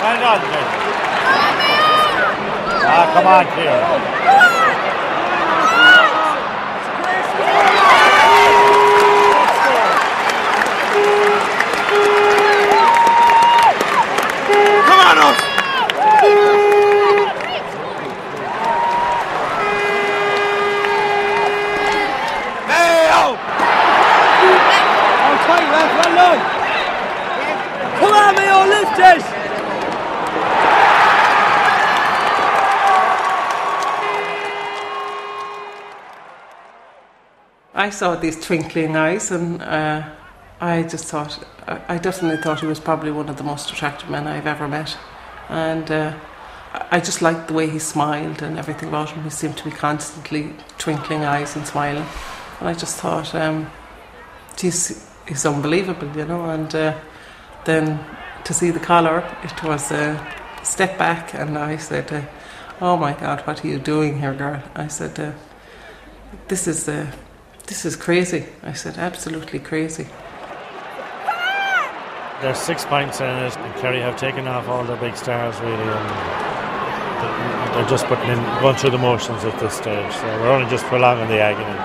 Well done, Kieran. Ah, come on, Kieran. Come on, Come on! Come on, us! Mayo! Oh, tight, I saw these twinkling eyes, and uh, I just thought, I definitely thought he was probably one of the most attractive men I've ever met. And uh, I just liked the way he smiled and everything about him. He seemed to be constantly twinkling eyes and smiling. And I just thought, um, geez, he's unbelievable, you know. And uh, then to see the collar, it was a step back, and I said, uh, "Oh my God, what are you doing here, girl?" I said, uh, "This is uh, this is crazy." I said, "Absolutely crazy." There's six points in it, and Kerry have taken off all the big stars really, and they- they're just putting in, going through the motions at this stage. So we're only just prolonging the agony.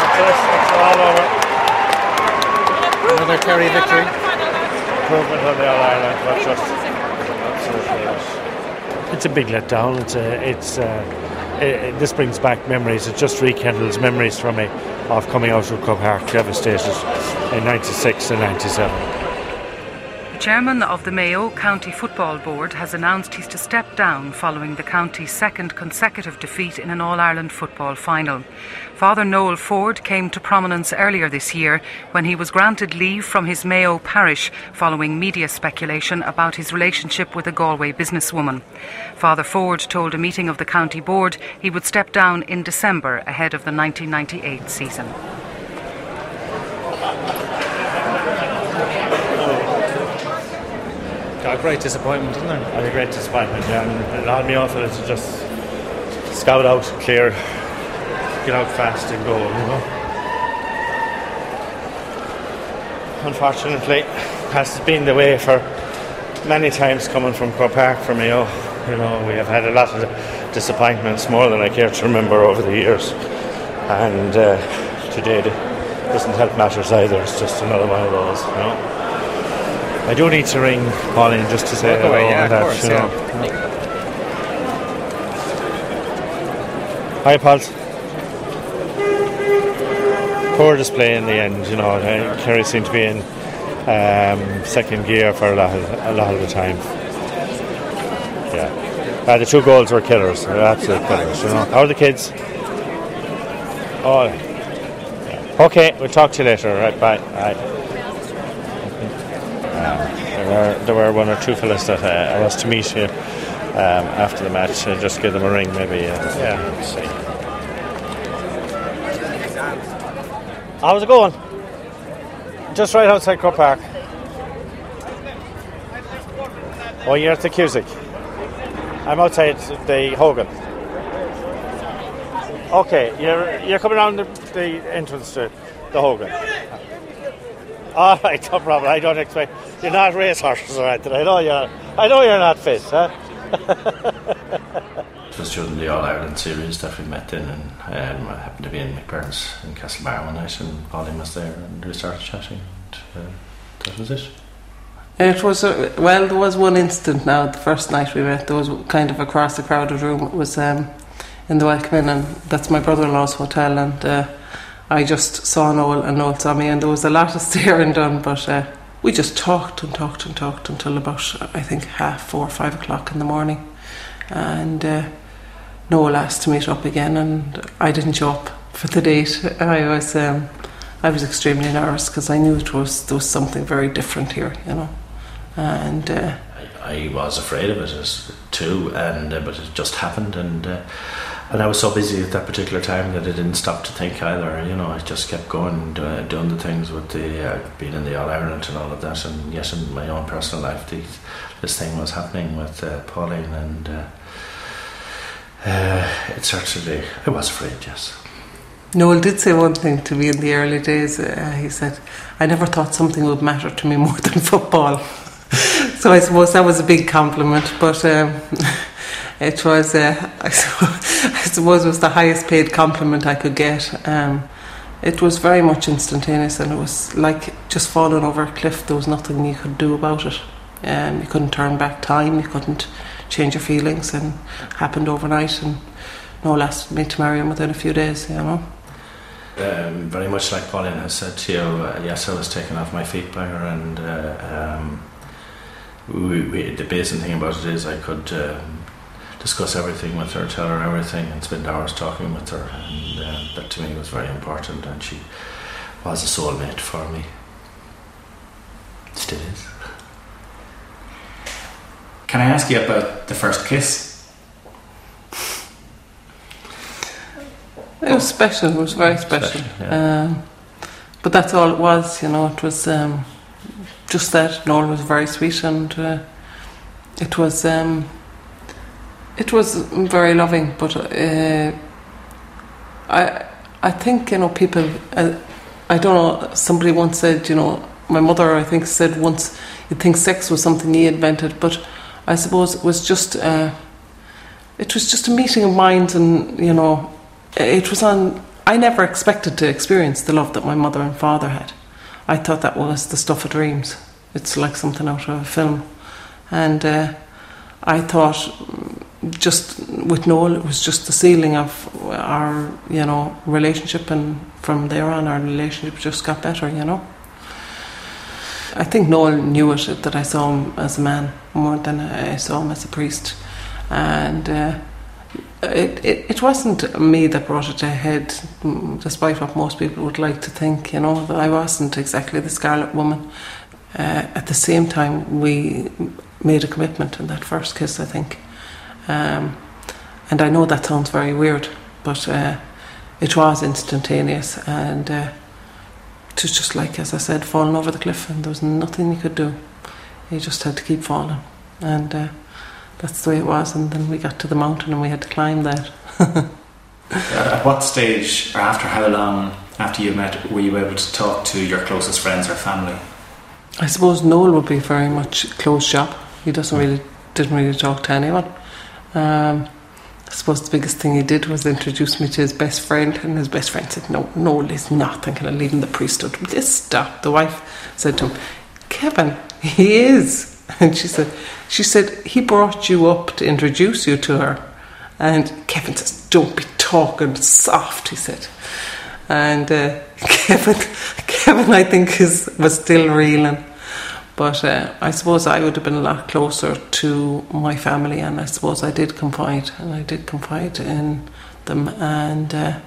That's it. It's all over. Another Kerry victory. Improvement on the All Ireland, but just absolutely. It's a big letdown. It's a, it's. Uh, it, this brings back memories. It just rekindles memories for me of coming out of Croke Park devastated in '96 and '97. The chairman of the Mayo County Football Board has announced he's to step down following the county's second consecutive defeat in an All Ireland football final. Father Noel Forde came to prominence earlier this year when he was granted leave from his Mayo parish following media speculation about his relationship with a Galway businesswoman. Father Forde told a meeting of the county board he would step down in December ahead of the 1998 season. A great disappointment, isn't there? I had a great disappointment, yeah, and it allowed me also to just scout out, clear, get out fast and go, you know. Unfortunately, has been the way for many times coming from Croke Park for me. Oh, you know, we have had a lot of disappointments, more than I care to remember over the years. And uh, today doesn't help matters either. It's just another one of those, you know. I do need to ring Pauline just to say hello yeah, that, course, you yeah. Hi, Pals. Poor display in the end, you know. uh, Kerry seemed to be in um, second gear for a lot, of, a lot of the time. Yeah. Uh, the two goals were killers. They were absolute killers, you know. How are the kids? Oh, yeah. Okay, we'll talk to you later. Right, bye. Bye. There were, there were one or two fellas that uh, I was to meet here um, after the match. Uh, just give them a ring, maybe. Uh, yeah, see. How's it going? Just right outside Croke Park. Oh, you're at the Cusack. I'm outside the Hogan. Okay, you're you're coming around the, the entrance to the Hogan. All right, no problem. I don't expect you're not racehorses or anything. I know you're. I know you're not fit, huh? It was during the All Ireland series that we met in, and um, I happened to be in McBurn's in Castlebar one night, and Pauline was there, and we started chatting. And, uh, that was it. It was a, well. There was one incident. Now, the first night we met, there was kind of across the crowded room. It was um, in the Welcome Inn, and that's my brother-in-law's hotel. And uh, I just saw Noel, and Noel saw me, and there was a lot of staring done. But uh, we just talked and talked and talked until about I think half four, five o'clock in the morning, and uh, Noel asked to meet up again, and I didn't show up for the date. I was. Um, I was extremely nervous because I knew it was there was something very different here, you know, and uh, I, I was afraid of it too, and uh, but it just happened, and uh, and I was so busy at that particular time that I didn't stop to think either. You know, I just kept going, do, doing the things with the uh, being in the All Ireland and all of that, and yes, in my own personal life, these, this thing was happening with uh, Pauline, and uh, uh, it certainly I was afraid. Yes. Noel did say one thing to me in the early days. Uh, he said, "I never thought something would matter to me more than football." so I suppose that was a big compliment, but um, it was, uh, I, suppose, was the highest paid compliment I could get. Um, it was very much instantaneous, and it was like just falling over a cliff. There was nothing you could do about it. Um, you couldn't turn back time. You couldn't change your feelings, and happened overnight. And no less me to marry him within a few days. You know. Um, very much like Pauline has said to you, uh, yes, I was taken off my feet by her, and uh, um, we, we, the basic thing about it is I could um, discuss everything with her, tell her everything, and spend hours talking with her, and uh, that to me was very important, and she was a soulmate for me. Still is. Can I ask you about the first kiss? It was special. It was very special. Special, yeah. um, but that's all it was. You know, it was um, just that. Noel was very sweet, and uh, it was um, it was very loving. But uh, I I think you know people. Uh, I don't know. Somebody once said, you know, my mother I think said once, you'd think sex was something he invented, but I suppose it was just. Uh, it was just a meeting of minds, and you know, it was on. I never expected to experience the love that my mother and father had. I thought that was the stuff of dreams. It's like something out of a film, and uh, I thought just with Noel, it was just the ceiling of our, you know, relationship, and from there on, our relationship just got better. You know. I think Noel knew it that I saw him as a man more than I saw him as a priest, and. Uh, it, it, it wasn't me that brought it ahead, mm, despite what most people would like to think. You know, that I wasn't exactly the Scarlet Woman. Uh, at the same time, we made a commitment in that first kiss. I think, um, and I know that sounds very weird, but uh, it was instantaneous, and uh, it was just like, as I said, falling over the cliff, and there was nothing you could do. You just had to keep falling, and. Uh, that's the way it was. And then we got to the mountain and we had to climb that. At what stage, or after how long after you met, were you able to talk to your closest friends or family? I suppose Noel would be very much closed shop. He doesn't really didn't really talk to anyone. Um, I suppose the biggest thing he did was introduce me to his best friend, and his best friend said, "No, Noel is not thinking of leaving the priesthood." Just stop. The wife said to him, "Kevin, he is." And she said, she said, he brought you up to introduce you to her. And Kevin says, don't be talking soft, he said. And uh, Kevin, Kevin, I think, is, was still reeling. But uh, I suppose I would have been a lot closer to my family, and I suppose I did confide, and I did confide in them, and uh,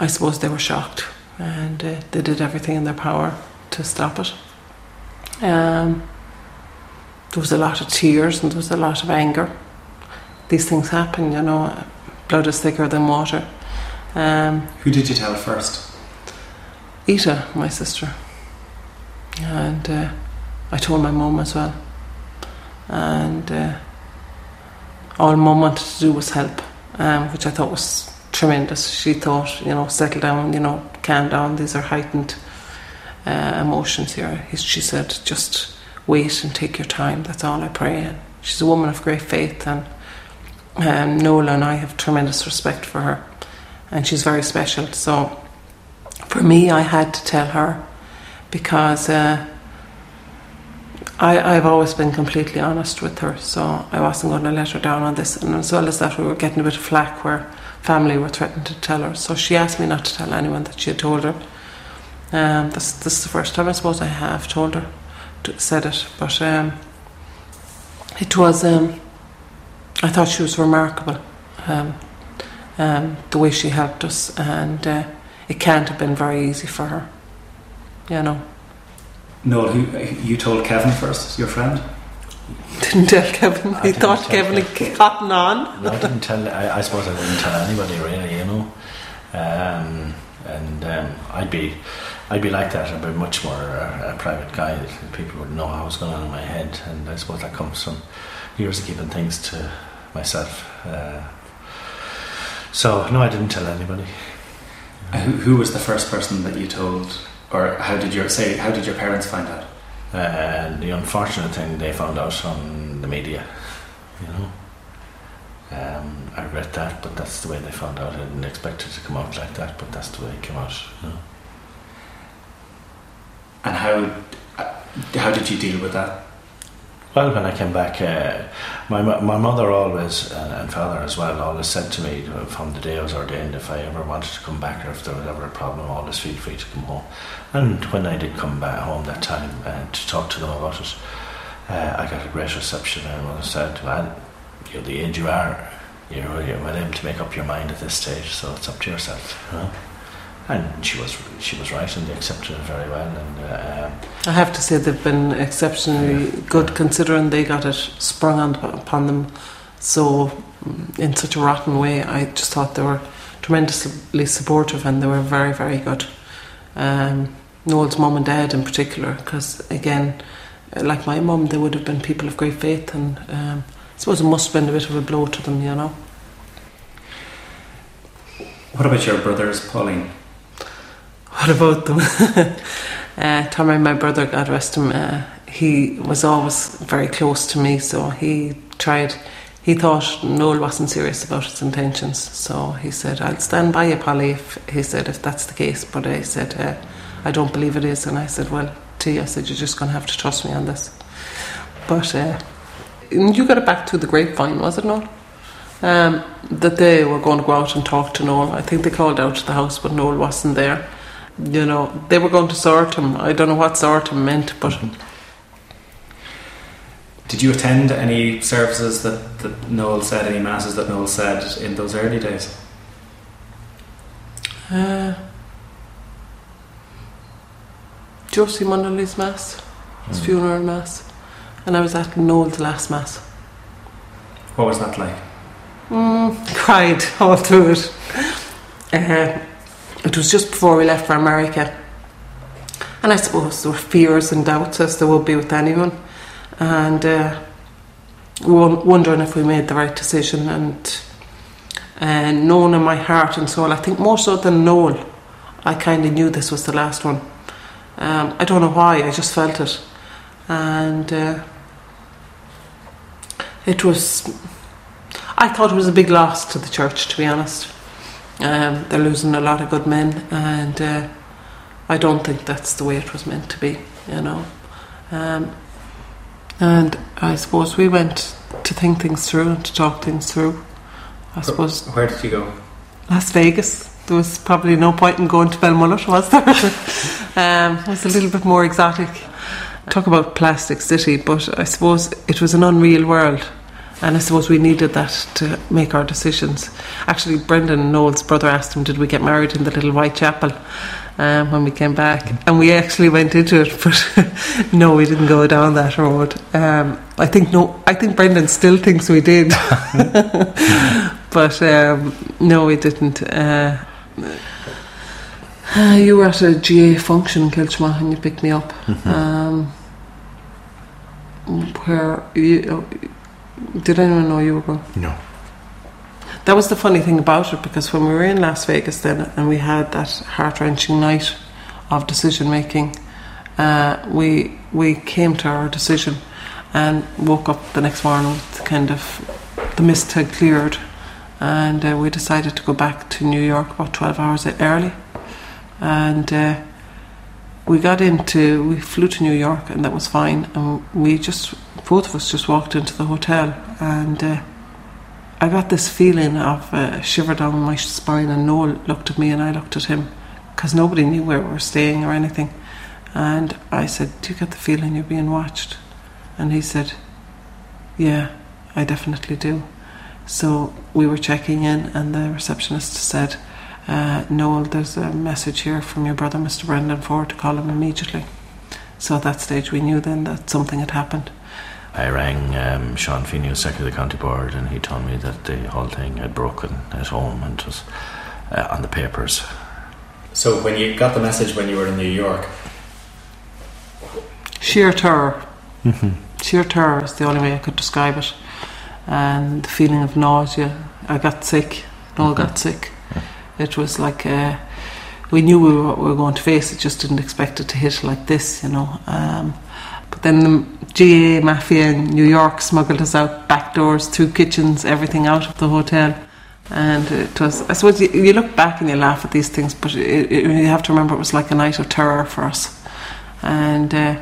I suppose they were shocked, and uh, they did everything in their power to stop it. Um, there was a lot of tears and there was a lot of anger. These things happen, you know. Blood is thicker than water. Um, Who did you tell first? Ita, my sister, and uh, I told my mum as well. And uh, all mum wanted to do was help, um, which I thought was tremendous. She thought, you know, settle down, you know, calm down. These are heightened uh, emotions here. She said, just wait and take your time. That's all I pray. And she's a woman of great faith, and um, Nola and I have tremendous respect for her, and she's very special. So for me, I had to tell her because uh, I, I've always been completely honest with her, so I wasn't going to let her down on this. And as well as that, we were getting a bit of flack where family were threatening to tell her. So she asked me not to tell anyone that she had told her. Um, this, this is the first time I suppose I have told her said it, but um, it was. Um, I thought she was remarkable, um, um, the way she helped us, and uh, it can't have been very easy for her, you know. No, who, you told Kevin first, your friend? Didn't tell Kevin. I He thought Kevin had Kevin. gotten on. No, I didn't tell. I, I suppose I wouldn't tell anybody really. You know, um, and um, I'd be, I'd be like that. I'd be much more uh, a private guy. People would know how was going on in my head, and I suppose that comes from years of keeping things to myself. Uh, so no, I didn't tell anybody. Uh, Who, who was the first person that you told, or how did your say? How did your parents find out? and the unfortunate thing, they found out on the media, you know. Um, I regret that, but that's the way they found out. I didn't expect it to come out like that, but that's the way it came out. You know. And how how did you deal with that? Well, when I came back, uh, my my mother always and, and father as well always said to me from the day I was ordained, if I ever wanted to come back or if there was ever a problem, always feel free to come home. And when I did come back home that time uh, to talk to them about it, uh, I got a great reception. And mother said, "Well, you're the age you are. You're, you're well able to make up your mind at this stage, so it's up to yourself." And she was she was right, and they accepted it very well. And uh, I have to say they've been exceptionally yeah. good, considering they got it sprung on, upon them so mm, in such a rotten way. I just thought they were tremendously supportive, and they were very very good. Um, Noel's mum and dad in particular, because again, like my mum, they would have been people of great faith, and um, I suppose it must have been a bit of a blow to them, you know. What about your brothers, Pauline? What about them? uh, Tommy, my brother, God rest him, uh, he was always very close to me, so he tried. He thought Noel wasn't serious about his intentions, so he said, "I'll stand by you, Polly." If he said, "If that's the case," but I said, uh, "I don't believe it is," and I said, "Well, to you, I said you're just going to have to trust me on this." But uh, you got it back through the grapevine, was it not? Um, that they were going to go out and talk to Noel. I think they called out to the house, but Noel wasn't there you know, they were going to sort him. I don't know what sort him meant, but. Did you attend any services that, that Noel said, any masses that Noel said in those early days? Uh, Josie Munnelly's mass, his mm. funeral mass, and I was at Noel's last mass. What was that like? Mm, cried all through it. Uh, it was just before we left for America. And I suppose there were fears and doubts as there would be with anyone. And uh, wondering if we made the right decision. And uh, knowing in my heart and soul, I think more so than Noel, I kind of knew this was the last one. Um, I don't know why, I just felt it. And uh, it was, I thought it was a big loss to the church, to be honest. Um, they're losing a lot of good men, and uh, I don't think that's the way it was meant to be, you know. Um, and I suppose we went to think things through and to talk things through. I suppose. Where did you go? Las Vegas. There was probably no point in going to Belmullet, was there? um, it was a little bit more exotic. Talk about plastic city, but I suppose it was an unreal world and I suppose we needed that to make our decisions. Actually, Brendan Noel's brother asked him, Did we get married in the little white chapel? Um, when we came back, and we actually went into it, but no, we didn't go down that road. Um, I think no, I think Brendan still thinks we did, but um, no, we didn't. Uh, uh, you were at a GAA function in Kiltimagh and you picked me up. Mm-hmm. Um, where you, did anyone know you were going? No. That was the funny thing about it because when we were in Las Vegas then and we had that heart wrenching night of decision making, uh, we we came to our decision and woke up the next morning with kind of the mist had cleared and uh, we decided to go back to New York about 12 hours early and uh, we got into we flew to New York and that was fine and we just both of us just walked into the hotel and uh, I got this feeling of uh, shiver down my spine and Noel looked at me and I looked at him because nobody knew where we were staying or anything and I said do you get the feeling you're being watched and he said yeah I definitely do so we were checking in and the receptionist said uh, Noel, there's a message here from your brother, Mr. Brendan Forde, to call him immediately. So at that stage, we knew then that something had happened. I rang um, Sean Feeney, Secretary of the County Board, and he told me that the whole thing had broken at home and was uh, on the papers. So when you got the message when you were in New York, sheer terror. Mm-hmm. Sheer terror is the only way I could describe it, and the feeling of nausea. I got sick. Noel mm-hmm. got sick it was like uh, we knew we were, we were, going to face it, just didn't expect it to hit like this, you know. Um, Then the GAA mafia in New York smuggled us out back doors, through kitchens, everything out of the hotel. And it was, I suppose you, you look back and you laugh at these things, but it, it, you have to remember it was like a night of terror for us. And uh,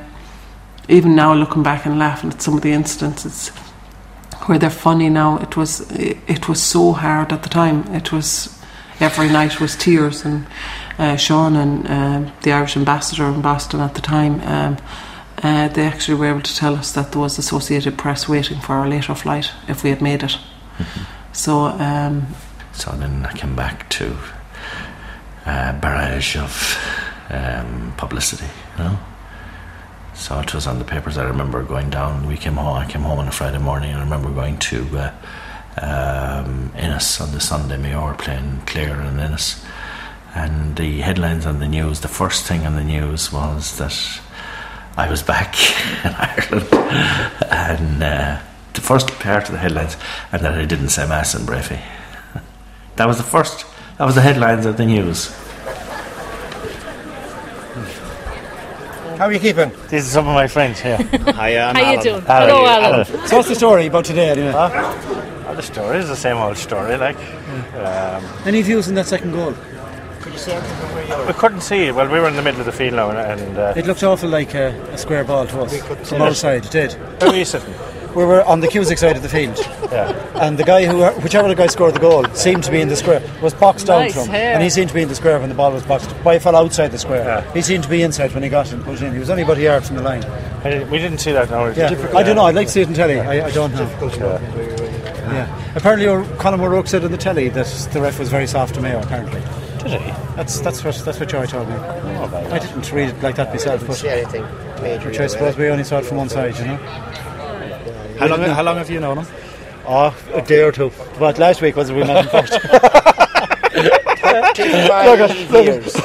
even now, looking back and laughing at some of the incidents, it's where they're funny now. It was it, it was so hard at the time. It was every night was tears, and uh, Sean and um the Irish ambassador in Boston at the time. Um, uh, they actually were able to tell us that there was Associated Press waiting for our later flight if we had made it. So um, So then I came back to a barrage of um, publicity, you know. So it was on the papers. I remember going down. We came home. I came home on a Friday morning. and I remember going to uh, um, Ennis on the Sunday. Were playing Clare and Ennis, and the headlines on the news. The first thing on the news was that I was back in Ireland, and uh, the first part of the headlines, and that I didn't say mass in Breaffy. That was the first. That was the headlines of the news. How are you keeping? These are some of my friends here. Hi, I'm How are you doing? Alan. Hello, Alan. So what's the story about today anyway? Well, the story is the same old story. Like um, Any views on that second goal? We couldn't see. it. Well, we were in the middle of the field now, and, and uh, It looked awful like a, a square ball to us from our side. It did. where were you sitting? We were on the Cusack side of the field, Yeah. and the guy who, whichever the guy scored the goal, seemed to be in the square. Was boxed down Nice from, hair. and he seemed to be in the square when the ball was boxed. By a fell outside the square. Yeah. He seemed to be inside when he got it and put it in. He was only about a yard from the line. Didn't- we didn't see that now. Yeah, I don't know. I'd like to see it in telly. I, I don't know. Yeah. Apparently, or- Colm O'Rourke said on the telly that the ref was very soft to Mayo. Apparently, Did he? That's that's what that's what Joy told me. Oh, I didn't read it like that myself, but anything major. which I suppose we only saw it from one side, you know. How long, how long have you known him? Oh, a day or two. But last week was we met him first. 35 years.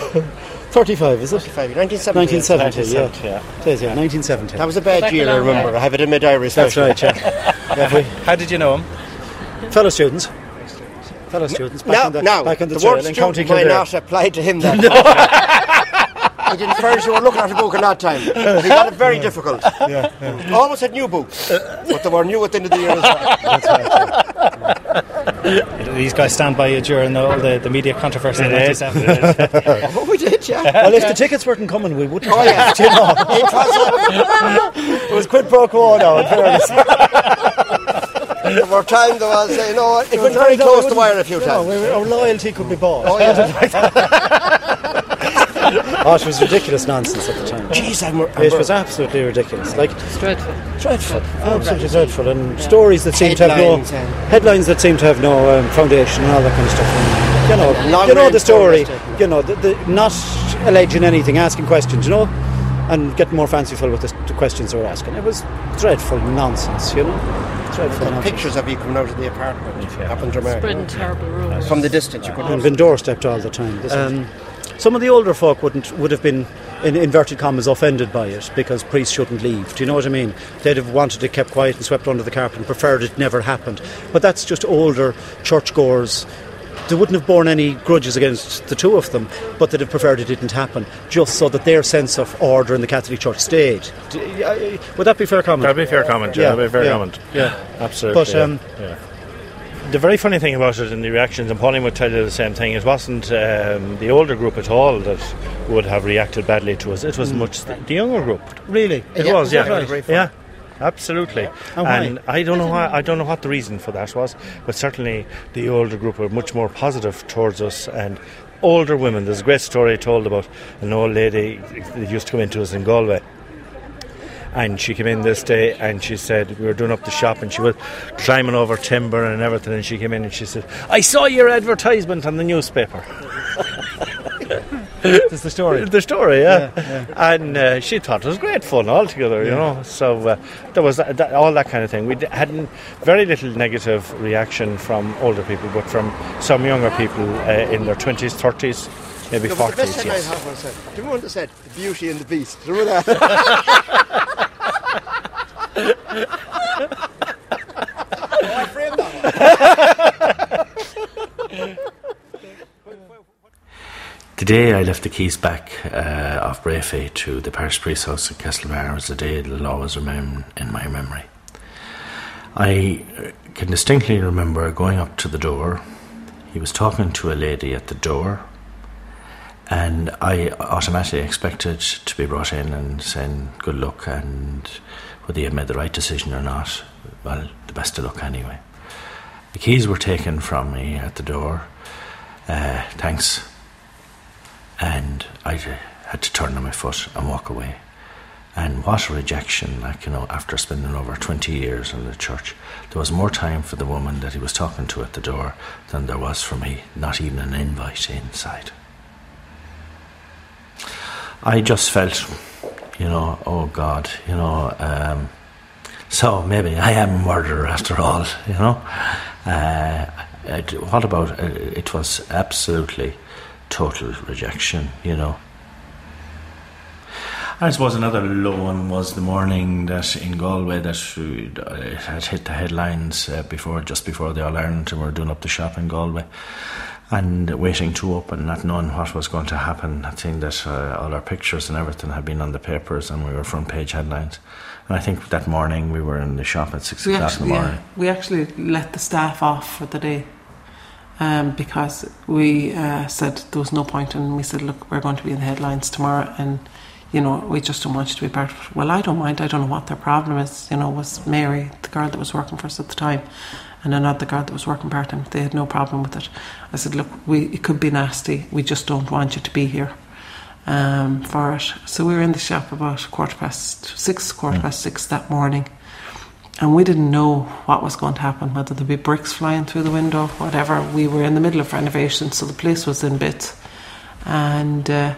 35, is it? 35, 1970. 1970, yeah. Yeah. It is, yeah, 1970. That was a bad year, I along, remember. I have it in my diary. That's right, yeah. yeah we, How did you know him? fellow students. Fellow students. Back Now, in the, now back in the, the trail word in County student might Kildare. not apply to him that I didn't first you were looking at a book at that time. He got it very difficult. Almost had new books, but they were new at the end of the year as well. These guys stand by you during all the, the media controversy in It is. 97. Oh, we did, yeah. Well, if the tickets weren't coming, we wouldn't. Oh, yeah. you know, It was, uh, it was quid pro quo now, in fairness. There were times there was, uh, you know, it went very close to wire a few No, times. we were, our loyalty could be bought. Oh, yeah. Oh, it was ridiculous nonsense at the time. Jeez, I'm, I'm It was absolutely ridiculous. Like, It's dreadful. dreadful, absolutely dreadful, and stories that seem to have no Headlines and- headlines that seem to have no um, foundation and all that kind of stuff. And, you know, Long you know the story. You know, the, the, not alleging anything, asking questions. You know, and getting more fanciful with the, the questions they were asking. It was dreadful nonsense. You know, dreadful The nonsense. pictures of you coming out of the apartment up in Dromare. Spreading terrible rumours. From the distance, you couldn't. been doorstepped all the time. Um, some of the older folk wouldn't would have been in inverted commas offended by it because priests shouldn't leave. Do you know what I mean? They'd have wanted it kept quiet and swept under the carpet and preferred it never happened. But that's just older churchgoers. They wouldn't have borne any grudges against the two of them, but they'd have preferred it didn't happen, just so that their sense of order in the Catholic Church stayed. Would that be fair comment? That'd be fair comment. Yeah, Yeah, that'd be fair yeah, comment. yeah. absolutely. But, yeah, um, yeah. The very funny thing about it in the reactions, and Pauline would tell you the same thing, it wasn't um, the older group at all that would have reacted badly to us. It was much the, the younger group. Really? It Yeah, was, yeah, yeah, right. yeah, absolutely. And? And I don't know why. I don't know what the reason for that was, but certainly the older group were much more positive towards us and. Older women. There's a great story told about an old lady that used to come into us in Galway, and she came in this day and she said we were doing up the shop and she was climbing over timber and everything and she came in and she said I saw your advertisement on the newspaper That's the story. the story yeah, and uh, she thought it was great fun altogether you know so uh, there was that, that, all that kind of thing we d- had very little negative reaction from older people but from some younger people uh, in their 20s 30s maybe No, but the 40s best thing I have was said, do you remember what they said? The beauty and the beast. Do you remember that? I framed that one. The day I left the keys back uh, off fete to the parish priest's house in Castlebar was a day that will always remain in my memory. I uh, can distinctly remember going up to the door. He was talking to a lady at the door, and I automatically expected to be brought in and saying good luck and whether he had made the right decision or not. Well, the best of luck anyway. The keys were taken from me at the door. Uh, thanks. And I had to turn on my foot and walk away. And what a rejection, like, you know, after spending over 20 years in the church, there was more time for the woman that he was talking to at the door than there was for me, not even an invite inside. I just felt, you know, oh God, you know, um, so maybe I am a murderer after all, you know. Uh, it, what about it, it was absolutely total rejection, you know. I suppose another low one was the morning that in Galway that it had hit the headlines uh, before, just before the All Ireland, and we were doing up the shop in Galway, and waiting to open, not knowing what was going to happen. I think that uh, all our pictures and everything had been on the papers, and we were front page headlines. And I think that morning we were in the shop at six we o'clock actually, in the morning. Yeah, we actually let the staff off for the day um, because we uh, said there was no point, and we said, look, we're going to be in the headlines tomorrow, and you know, we just don't want you to be part of it. Well, I don't mind. I don't know what their problem is. You know, was Mary, the girl that was working for us at the time, and another girl that was working part time. They had no problem with it. I said, look, we it could be nasty. We just don't want you to be here um, for it. So we were in the shop about quarter past six, quarter past six that morning. And we didn't know what was going to happen, whether there'd be bricks flying through the window, whatever. We were in the middle of renovation, so the place was in bits. And uh,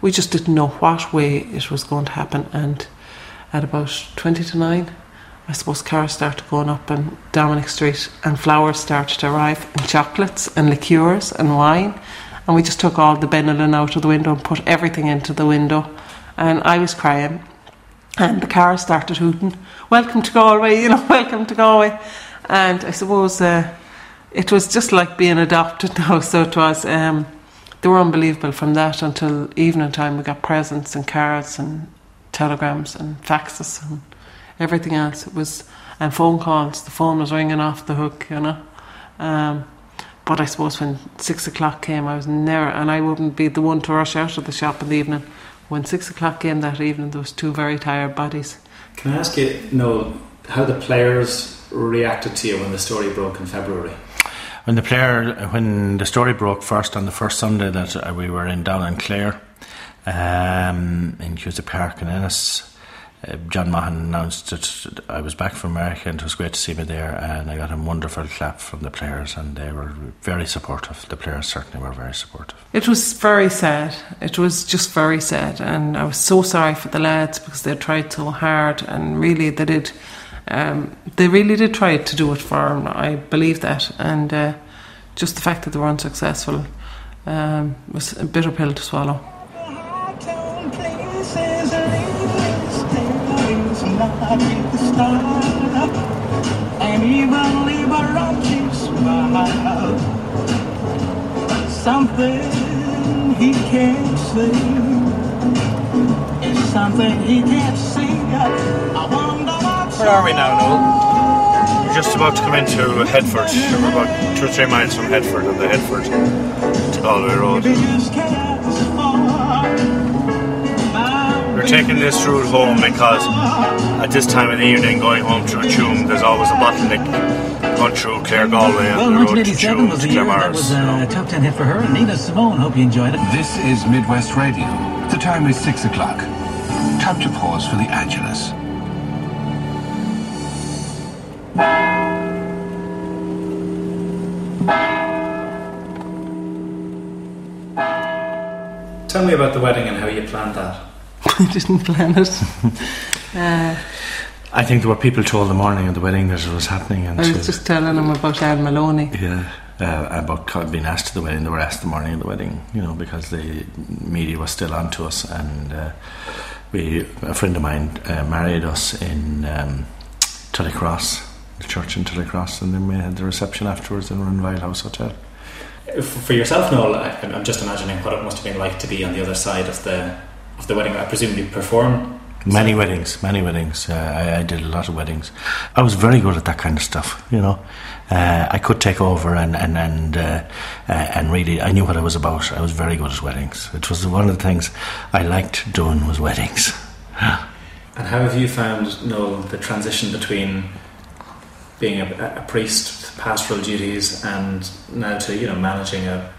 we just didn't know what way it was going to happen. And at about 20 to 9, I suppose cars started going up on Dominic Street, and flowers started to arrive, and chocolates, and liqueurs, and wine. And we just took all the Benelin out of the window and put everything into the window. And I was crying. And the car started hooting, Welcome to Galway, you know, welcome to Galway. And I suppose uh, it was just like being adopted now, so it was. Um, they were unbelievable from that until evening time. We got presents and cards and telegrams and faxes and everything else. It was and phone calls. The phone was ringing off the hook, you know. Um, but I suppose when six o'clock came, I was never, and I wouldn't be the one to rush out of the shop in the evening. When six o'clock came that evening, there was two very tired bodies. Can I ask you, Noel, how the players reacted to you when the story broke in February? When the player, when the story broke first on the first Sunday that uh, we were in down in Clare, um, in Cusack Park in Ennis, uh, John Mahan announced that I was back from America and it was great to see me there and I got a wonderful clap from the players and they were very supportive. The players certainly were very supportive. It was very sad. It was just very sad and I was so sorry for the lads because they tried so hard and really they did um, they really did try to do it for him. I believe that and uh, just the fact that they were unsuccessful um, was a bitter pill to swallow. And even Liberace smile Something he can't see It's something he can't see I wonder what's Where are we now, Noel? We're just about to come into Headford. We're about two or three miles from Headford on the Headford to Galway Road. We're taking this route home because at this time of the evening, going home through Tuam, there's always a bottleneck going through Clare Galway and Well, the road to Tuam was to the year that was uh, a top 10 hit for her. And Nina Simone, hope you enjoyed it. This is Midwest Radio. The time is 6 o'clock. Time to pause for the Angelus. Tell me about the wedding and how you planned that. I didn't plan it. Uh, I think there were people told the morning of the wedding that it was happening and I was just telling them about Anne Maloney. Yeah, uh, about being asked to the wedding. They were asked the morning of the wedding, you know, because the media was still on to us. And uh, we, a friend of mine uh, married us in um, Tullycross, the church in Tullycross, and then we had the reception afterwards in Renvyle House Hotel. For for yourself, Noel, I'm just imagining what it must have been like to be on the other side of the of the wedding? I presume you perform. Many weddings, many weddings. Uh, I, I did a lot of weddings. I was very good at that kind of stuff, you know. Uh, I could take over and and and uh, uh, and really, I knew what I was about. I was very good at weddings. It was one of the things I liked doing was weddings. And how have you found, Noel, the transition between being a, a priest, pastoral duties, and now to you know managing a,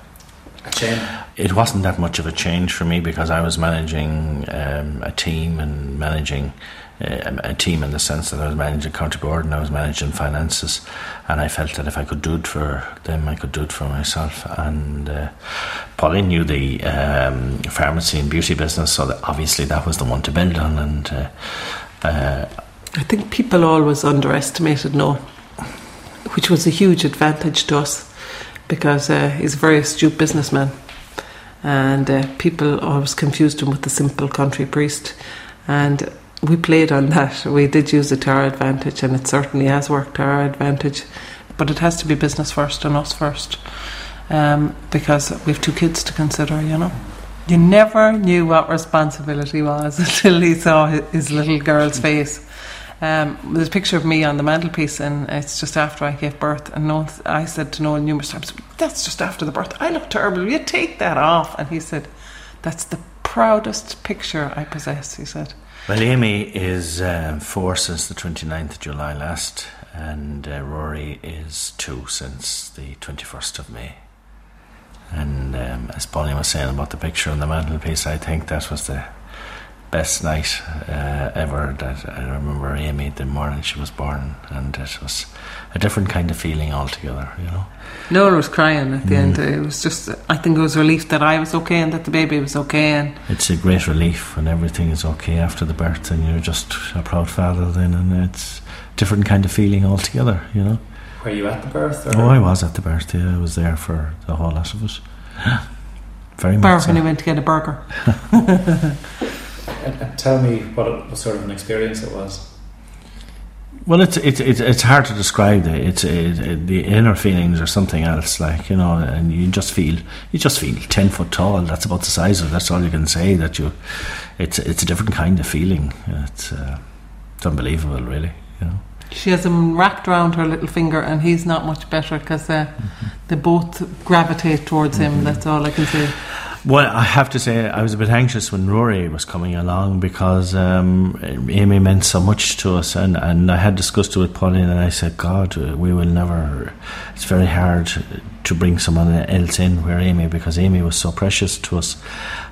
a chain? It wasn't that much of a change for me because I was managing um, a team and managing uh, a team in the sense that I was managing county board and I was managing finances, and I felt that if I could do it for them, I could do it for myself. And uh, Pauline knew the um, pharmacy and beauty business, so that obviously that was the one to build on. And uh, uh, I think people always underestimated no, which was a huge advantage to us because uh, he's a very astute businessman. And uh, people always confused him with the simple country priest. And we played on that. We did use it to our advantage, and it certainly has worked to our advantage. But it has to be business first and us first um, because we have two kids to consider, you know. You never knew what responsibility was until he saw his little girl's face. Um, there's a picture of me on the mantelpiece, and it's just after I gave birth. And Noel, I said to Noel numerous times, "That's just after the birth. I look terrible. Will you take that off?" And he said, "That's the proudest picture I possess." He said. well, Amy is um, four since the 29th of July last, and uh, Rory is two since the 21st of May. And um, as Pauline was saying about the picture on the mantelpiece, I think that was the best night uh, ever that I remember Amy the morning she was born, and it was a different kind of feeling altogether, you know. Noel was crying at the end. It was just, I think it was relief that I was okay and that the baby was okay. And It's a great relief when everything is okay after the birth, and you're just a proud father then, and it's a different kind of feeling altogether, you know. Were you at the birth? Or? Oh, I was at the birth, yeah, I was there for the whole lot of us. Very much. bar much. when he went to get a burger. And, and tell me what, it, what sort of an experience it was. Well, it's it's it's, it's hard to describe. The, it's it, it, the inner feelings or something else, like you know, and you just feel you just feel ten foot tall. That's about the size of. it. That's all you can say. That you, it's it's a different kind of feeling. It's uh, it's unbelievable, really. You know. She has him wrapped around her little finger, and he's not much better because uh, they both gravitate towards him. That's all I can say. Well, I have to say, I was a bit anxious when Rory was coming along because um, Amy meant so much to us, and, and I had discussed it with Pauline, and I said, God, uh, we will never. It's very hard to bring someone else in where Amy, because Amy was so precious to us,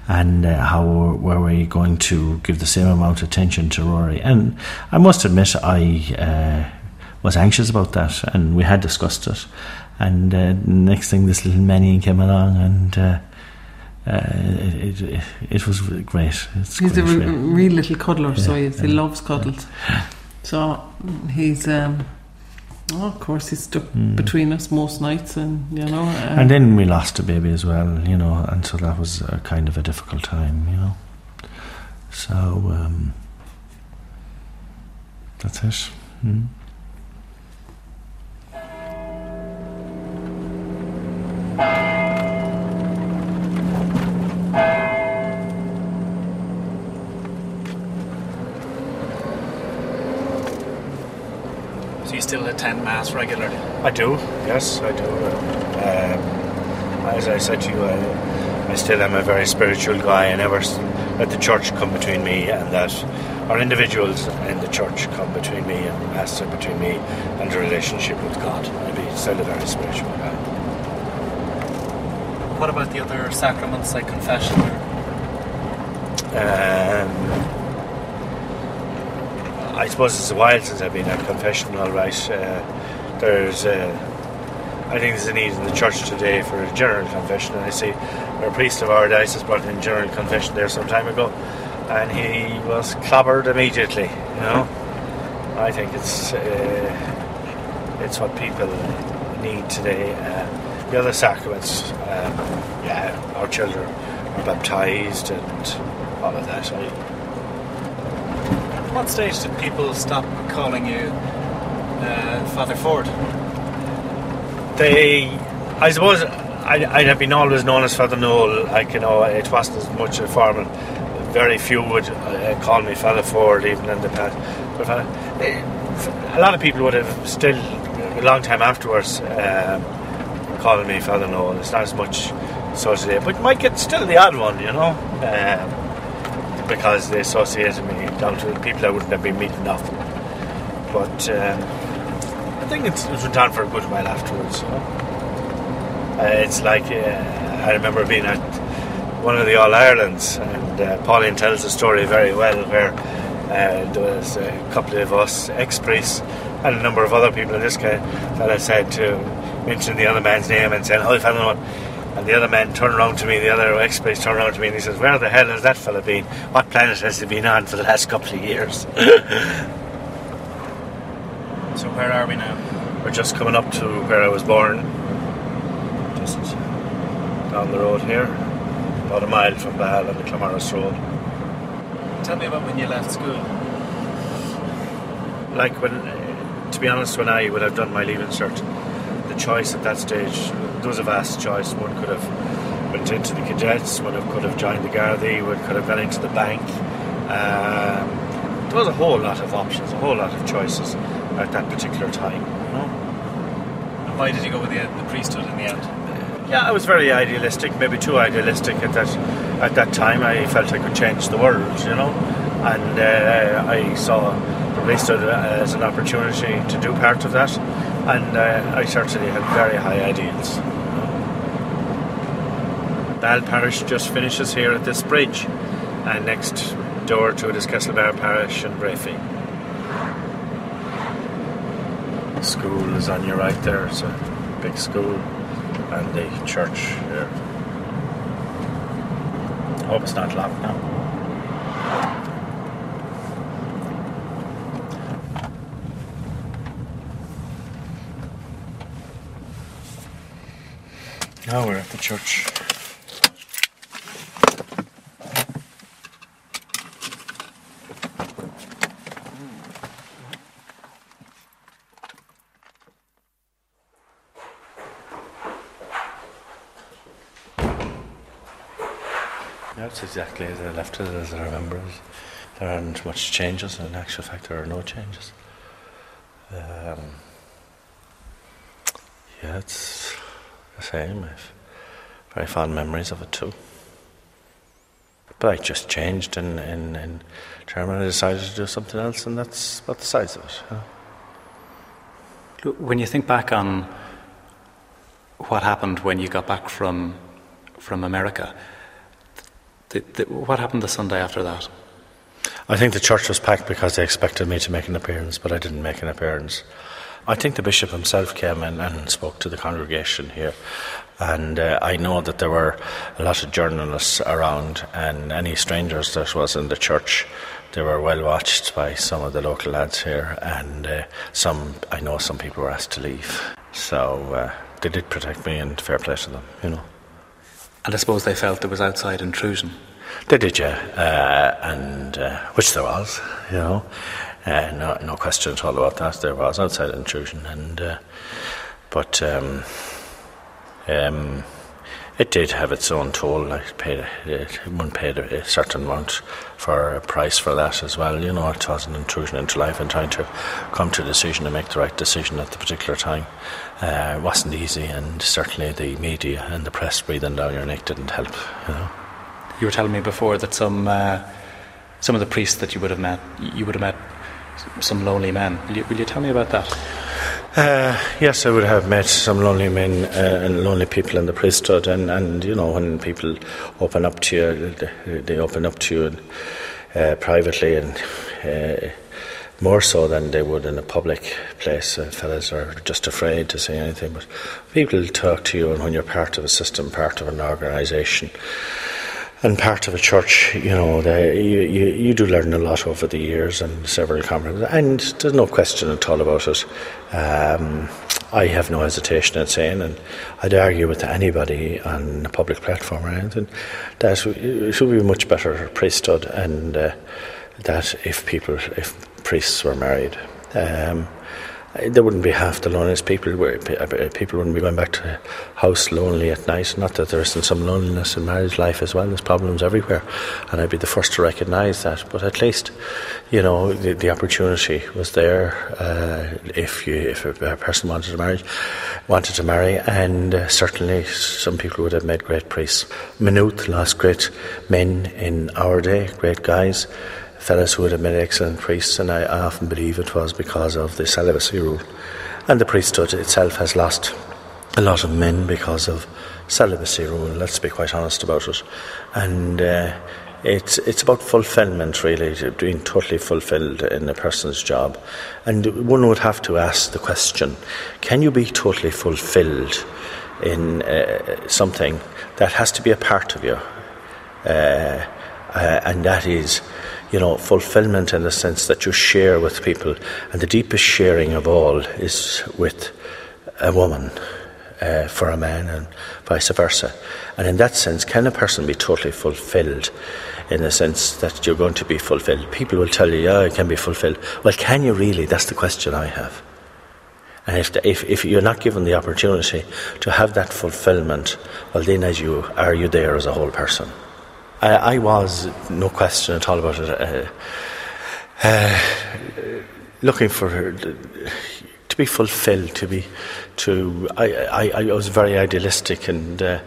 and uh, how were we going to give the same amount of attention to Rory? And I must admit, I uh, was anxious about that, and we had discussed it. And uh, next thing, this little Manny came along, and. Uh, it, it, it was great. It's He's a re- real little cuddler, so he is. He yeah. loves cuddles. So he's, um, oh, of course, he's stuck between us most nights, and you know. Uh, Mm. And then we lost a baby as well, you know, and so that was a kind of a difficult time, you know. So um, that's it. Mm. Still attend mass regularly? I do, yes, I do. Um, as I said to you, I, I still am a very spiritual guy. I never let the church come between me and that, or individuals in the church come between me and master between me and the relationship with God. I be still a very spiritual guy. What about the other sacraments like confession? Um, I suppose it's a while since I've been at confessional, right? Uh, there's, uh, I think there's a need in the church today for a general confession, and I see our priest of our diocese brought in general confession there some time ago, and he was clobbered immediately. You know, I think it's uh, it's what people need today. Uh, the other sacraments, um, yeah, our children are baptized and all of that. What stage did people stop calling you uh, Father Forde? they, I suppose, I'd, I'd have been always known as Father Noel. Like you know, it wasn't as much a formal, very few would uh, call me Father Forde even in the past. But uh, a lot of people would have still, a long time afterwards, um, calling me Father Noel. It's not as much associated, but you might get still the odd one, you know, um, because they associated me down to people I wouldn't have been meeting often. But um, I think it went on for a good while afterwards, you know. Uh, it's like uh, I remember being at one of the All Irelands, and uh, Pauline tells the story very well, where uh, there was a couple of us ex priests and a number of other people. And this guy I said to mention the other man's name and said, "Oh, fella, no." And the other man turned around to me, the other ex priest turned around to me, and he says, "Where the hell has that fella been? What planet has he been on for the last couple of years?" So where are we now? We're just coming up to where I was born, just down the road here, about a mile from Bahal on the Claremorris Road. Tell me about when you left school. Like when, to be honest, when I would have done my leaving cert, the choice at that stage, there was a vast choice. One could have went into the cadets, one could have joined the Gardaí, one could have gone into the bank. Um, there was a whole lot of options, a whole lot of choices at that particular time. You know? And why did you go with the, the priesthood in the end? Yeah, I was very idealistic, maybe too idealistic at that at that time. I felt I could change the world, you know, and uh, I saw the priesthood as an opportunity to do part of that, and uh, I certainly had very high ideals. Bal Parish just finishes here at this bridge, and next door to it is Castlebar Parish and Breaffy. School is on your right there. It's a big school and the church here. Hope it's not locked now. Now we're at the church. That's exactly as I left it as I remember it. There aren't much changes, and in actual fact, there are no changes. Um, yeah, it's the same. I've very fond memories of it too. But I just changed in, in, in Germany. I decided to do something else, and that's about the size of it. you know. When you think back on what happened when you got back from from America, the, the, what happened the Sunday after that? I think the church was packed because they expected me to make an appearance, but I didn't make an appearance. I think the bishop himself came in and spoke to the congregation here, and uh, I know that there were a lot of journalists around, and any strangers that was in the church. They were well watched by some of the local lads here, and uh, some I know some people were asked to leave. So uh, they did protect me, and fair play to them, you know. And I suppose they felt there was outside intrusion. They did, yeah, uh, and uh, which there was, you know, uh, no, no question at all about that. There was outside intrusion, and uh, but um, um, it did have its own toll. I paid it, one paid a, certain amount for a price for that as well. You know, it was an intrusion into life and trying to come to a decision and make the right decision at the particular time. Uh, wasn't easy, and certainly the media and the press breathing down your neck didn't help. You know. You were telling me before that some uh, some of the priests that you would have met, you would have met some lonely men. Will you, will you tell me about that? Uh, yes, I would have met some lonely men uh, and lonely people in the priesthood, and, and you know when people open up to you, they, open up to you uh, privately and uh, more so than they would in a public place. Uh, fellas are just afraid to say anything, but people talk to you, and when you're part of a system, part of an organisation and part of a church, you know, you, you, you do learn a lot over the years and several conferences, and there's no question at all about it. Um, I have no hesitation in saying, and I'd argue with anybody on a public platform or anything, that it should be much better priesthood, and uh, that if people, if priests were married. Um, there wouldn't be half the loneliness. People were, people wouldn't be going back to house lonely at night. Not that there isn't some loneliness in marriage life as well. There's problems everywhere, and I'd be the first to recognise that. But at least, you know, the, the opportunity was there uh, if you if a person wanted to marry, wanted to marry, and uh, certainly some people would have made great priests. Maynooth lost great men in our day, great guys fellows who would have been excellent priests, and I, I often believe it was because of the celibacy rule. And the priesthood itself has lost a lot of men because of celibacy rule. Let's be quite honest about it. And uh, it's it's about fulfilment, really, being totally fulfilled in a person's job. And one would have to ask the question: Can you be totally fulfilled in uh, something that has to be a part of you? Uh, uh and that is you know, fulfillment in the sense that you share with people. And the deepest sharing of all is with a woman uh, for a man and vice versa. And in that sense, can a person be totally fulfilled in the sense that you're going to be fulfilled? People will tell you, yeah, I can be fulfilled. Well, can you really? That's the question I have. And if, if, if you're not given the opportunity to have that fulfillment, well, then as you are you there as a whole person? I, I was, no question at all about it, uh, uh, looking for her to be fulfilled, to be, to. I, I, I was very idealistic, and, uh,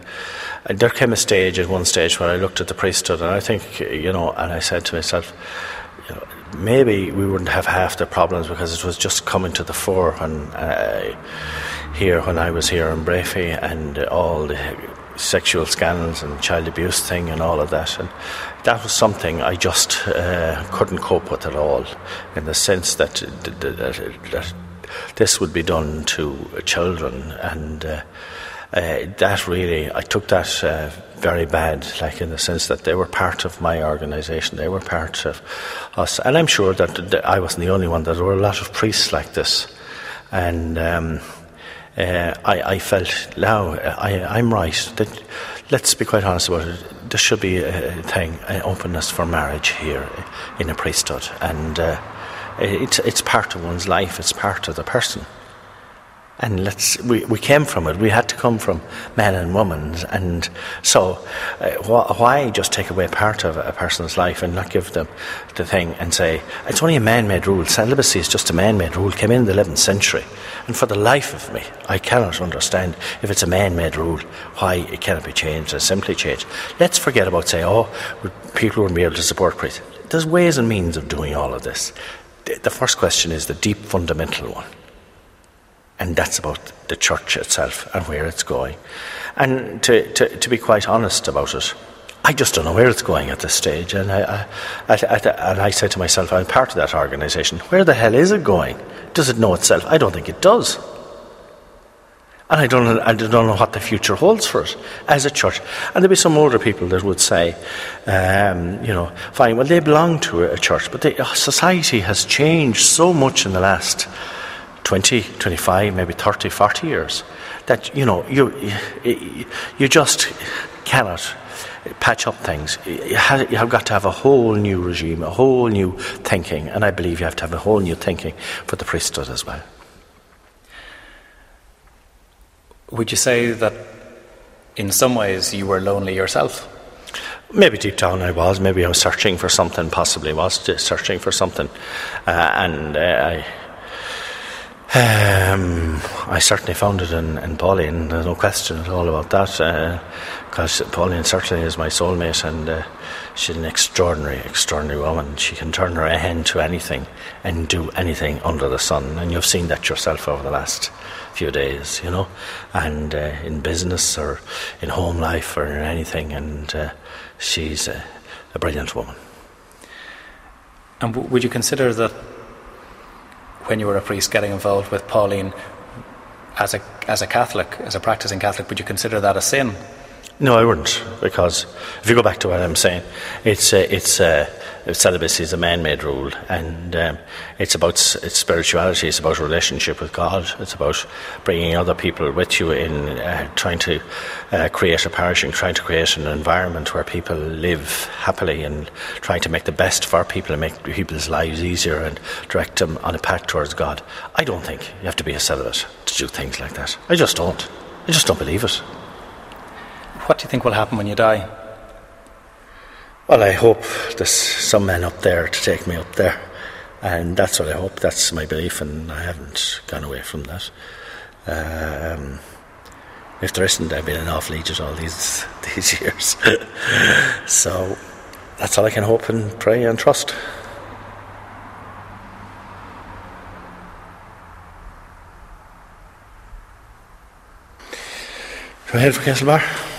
and there came a stage at one stage where I looked at the priesthood, and I think, you know, and I said to myself, you know, maybe we wouldn't have half the problems because it was just coming to the fore when uh, here when I was here in Breaffy and all the sexual scandals and child abuse thing and all of that. And that was something I just uh, couldn't cope with at all, in the sense that, that, that, that this would be done to children. And uh, uh, that really, I took that uh, very bad, like in the sense that they were part of my organisation, they were part of us. And I'm sure that I wasn't the only one, there were a lot of priests like this. And um, uh, I, I, felt now I, am right. That, let's be quite honest about it. There should be a thing, an openness for marriage here in a priesthood, and uh, it's it's part of one's life. It's part of the person and let's we, we came from it. We had to come from men and women. And so uh, wh- why just take away part of a person's life and not give them the thing and say it's only a man-made rule. Celibacy is just a man-made rule. Came in the 11th century. And for the life of me I cannot understand if it's a man-made rule why it cannot be changed and simply changed. Let's forget about say oh people wouldn't be able to support priests there's ways and means of doing all of this. The first question is the deep fundamental one and that's about the church itself and where it's going. And to, to, to be quite honest about it, I just don't know where it's going at this stage. And I, I, I, and I said to myself, I'm part of that organisation. Where the hell is it going? Does it know itself? I don't think it does. And I don't, I don't know what the future holds for it as a church. And there'll be some older people that would say, um, you know, fine, well, they belong to a church, but the, society has changed so much in the last 20, 25, maybe 30, 40 years that, you know, you, you just cannot patch up things. You have got to have a whole new regime, a whole new thinking, and I believe you have to have a whole new thinking for the priesthood as well. Would you say that in some ways you were lonely yourself? Maybe deep down I was. Maybe I was searching for something, possibly was searching for something. Uh, and uh, I um, I certainly found it in, in Pauline, there's no question at all about that, because uh, Pauline certainly is my soulmate and uh, she's an extraordinary, extraordinary woman. She can turn her hand to anything and do anything under the sun, and you've seen that yourself over the last few days, you know, and uh, in business or in home life or in anything, and uh, she's a, a brilliant woman. And w- would you consider that when you were a priest getting involved with Pauline as a as a Catholic, as a practicing Catholic, would you consider that a sin? No, I wouldn't, because if you go back to what I'm saying, it's uh, it's uh, celibacy is a man-made rule, and um, it's about it's spirituality. It's about relationship with God. It's about bringing other people with you in uh, trying to uh, create a parish and trying to create an environment where people live happily and trying to make the best for people and make people's lives easier and direct them on a path towards God. I don't think you have to be a celibate to do things like that. I just don't. I just don't believe it. What do you think will happen when you die? Well, I hope there's some man up there to take me up there. And that's what I hope. That's my belief, and I haven't gone away from that. Um, if there isn't, I've been an awful idiot all these, these years. so that's all I can hope and pray and trust. Go ahead.